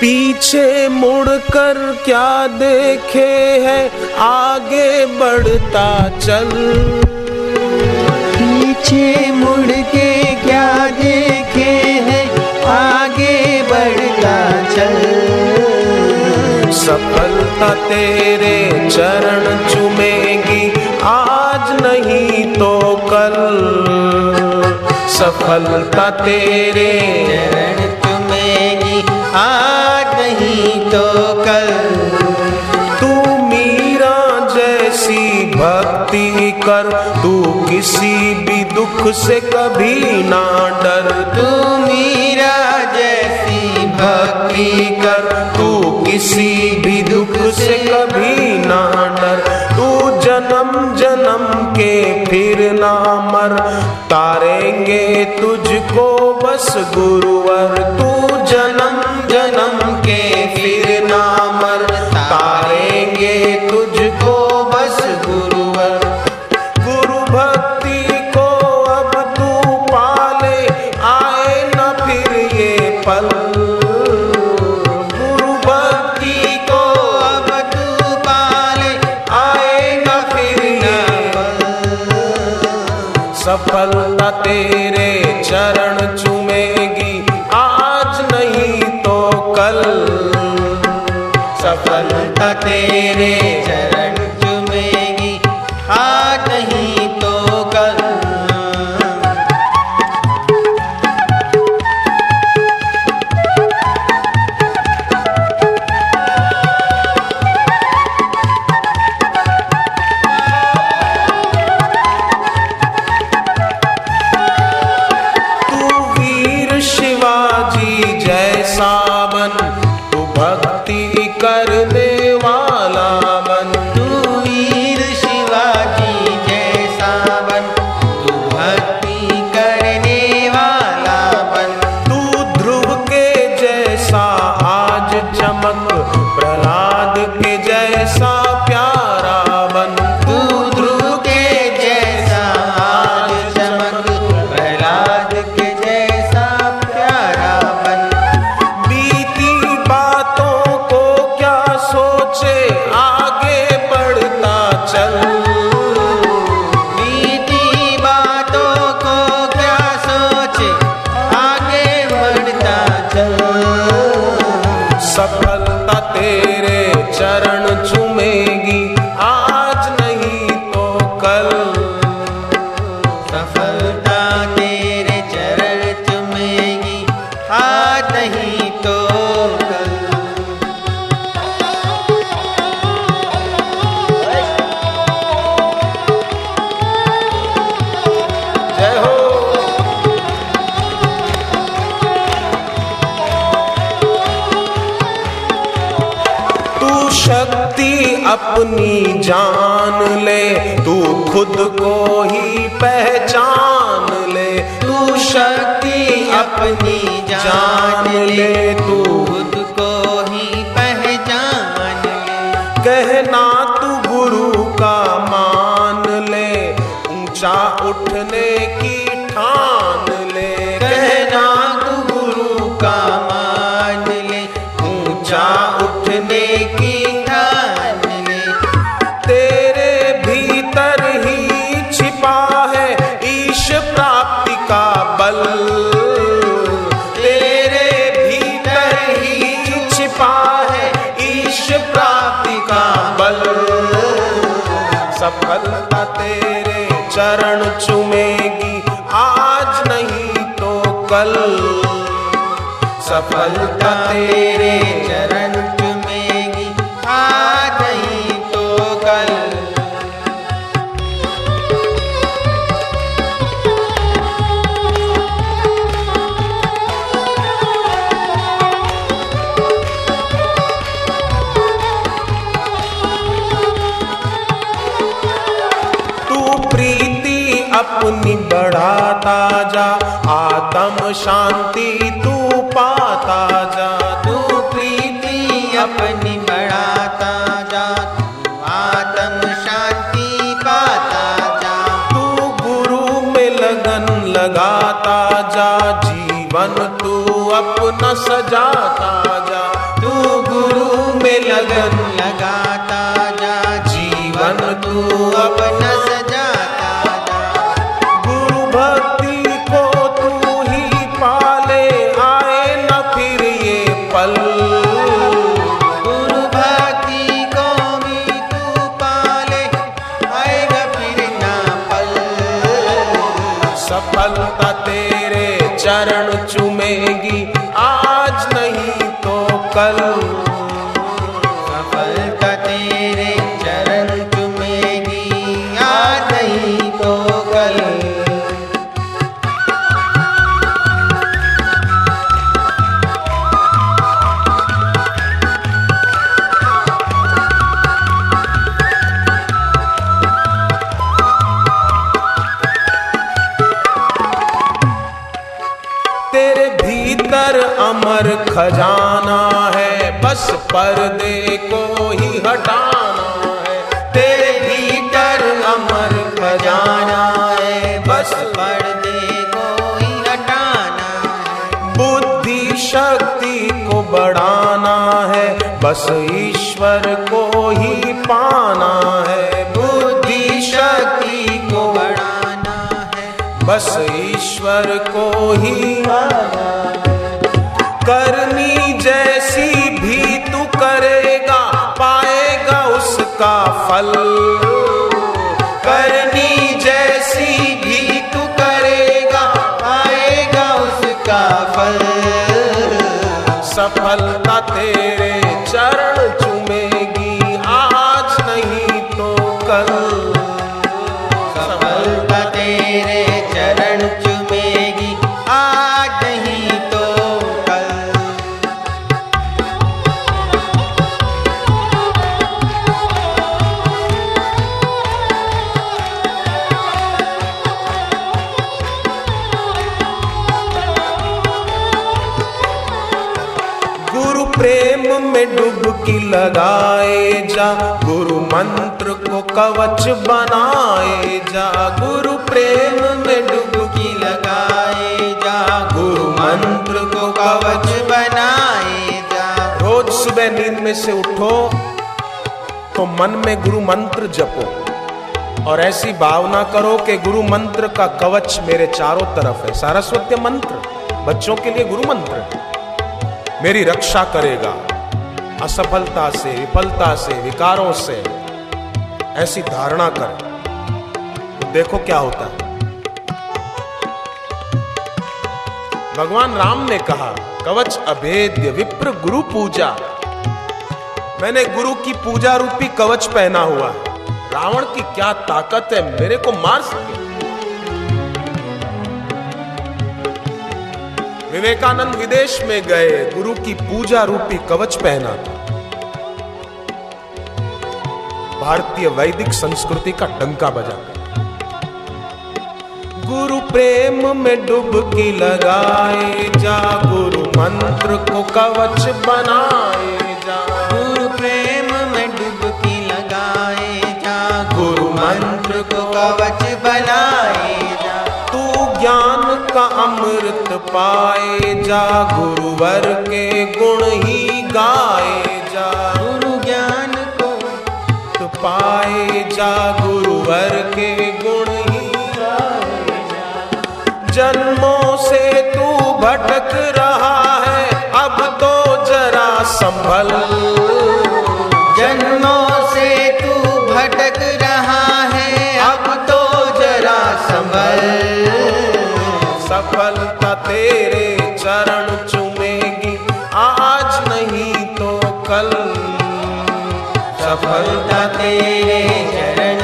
पीछे मुड़कर क्या देखे है? आगे बढ़ता चल। पीछे मुड़ के क्या देखे है? आगे बढ़ता चल। सफलता तेरे चरण चुमेगी आज नहीं तो कल। सफलता तेरे तो कल तू मीरा जैसी भक्ति कर तू किसी भी दुख से कभी ना डर। तू मीरा जैसी भक्ति कर तू किसी भी दुख से कभी ना डर। तू जन्म जन्म के फिर ना मर तारेंगे तुझको बस गुरुवर। तू जन्म सफलता तेरे चरण चूमेगी आज नहीं तो कल। सफलता तेरे चरण के नहीं तो शक्ति अपनी जान ले तू खुद को ही पहचान। शक्ति अपनी जान ले तू। सफलता तेरे चरण चुमेगी। आज नहीं तो कल। सफलता तेरे चरण आत्म शांति तू पाता जा, तू प्रीति अपनी बढ़ाता जा, तू आत्म शांति पाता जा। तू गुरु में लगन लगाता जा, जीवन तू अपना सजाता जा। तू गुरु में लगन लगाता अमर खजाना है, बस पर्दे को ही हटाना है। तेरे भीतर अमर खजाना है, बस पर्दे को ही हटाना है। बुद्धि शक्ति को बढ़ाना है, बस ईश्वर को ही पाना है। बुद्धि शक्ति को बढ़ाना है, बस ईश्वर को ही करनी जैसी भी तू करेगा, पाएगा उसका फल। करनी जैसी भी तू करेगा, पाएगा उसका फल। सफलता तेरे डुबकी लगाए जा। गुरु मंत्र को कवच बनाए जा। गुरु प्रेम में डुबकी की लगाए जा। गुरु मंत्र को कवच बनाए जा। रोज सुबह नींद में से उठो तो मन में गुरु मंत्र जपो। और ऐसी भावना करो कि गुरु मंत्र का कवच मेरे चारों तरफ़ है। सारस्वत्य मंत्र, बच्चों के लिए गुरु मंत्र। मेरी रक्षा करेगा। असफलता से, विफलता से, विकारों से, ऐसी धारणा कर। तो देखो क्या होता है। भगवान राम ने कहा, कवच अभेद्य विप्र गुरु पूजा। मैंने गुरु की पूजा रूपी कवच पहना हुआ रावण की क्या ताकत है, मेरे को मार सके। विवेकानंद विदेश में गए, गुरु की पूजा रूपी कवच पहना भारतीय वैदिक संस्कृति का डंका बजा। गुरु प्रेम में डुबकी लगाए, जा गुरु मंत्र को कवच बनाए। अमृत पाए जा गुरुवर के गुण ही गाए जा। गुरु ज्ञान को तो पाए जा गुरुवर के गुण ही गाए जा। जन्मों से तू भटक रहा है अब तो जरा संभल। जन्मों से तू भटक रहा है अब तो जरा संभल। सफलता तेरे चरण चुमेगी। आज नहीं तो कल। सफलता तेरे चरण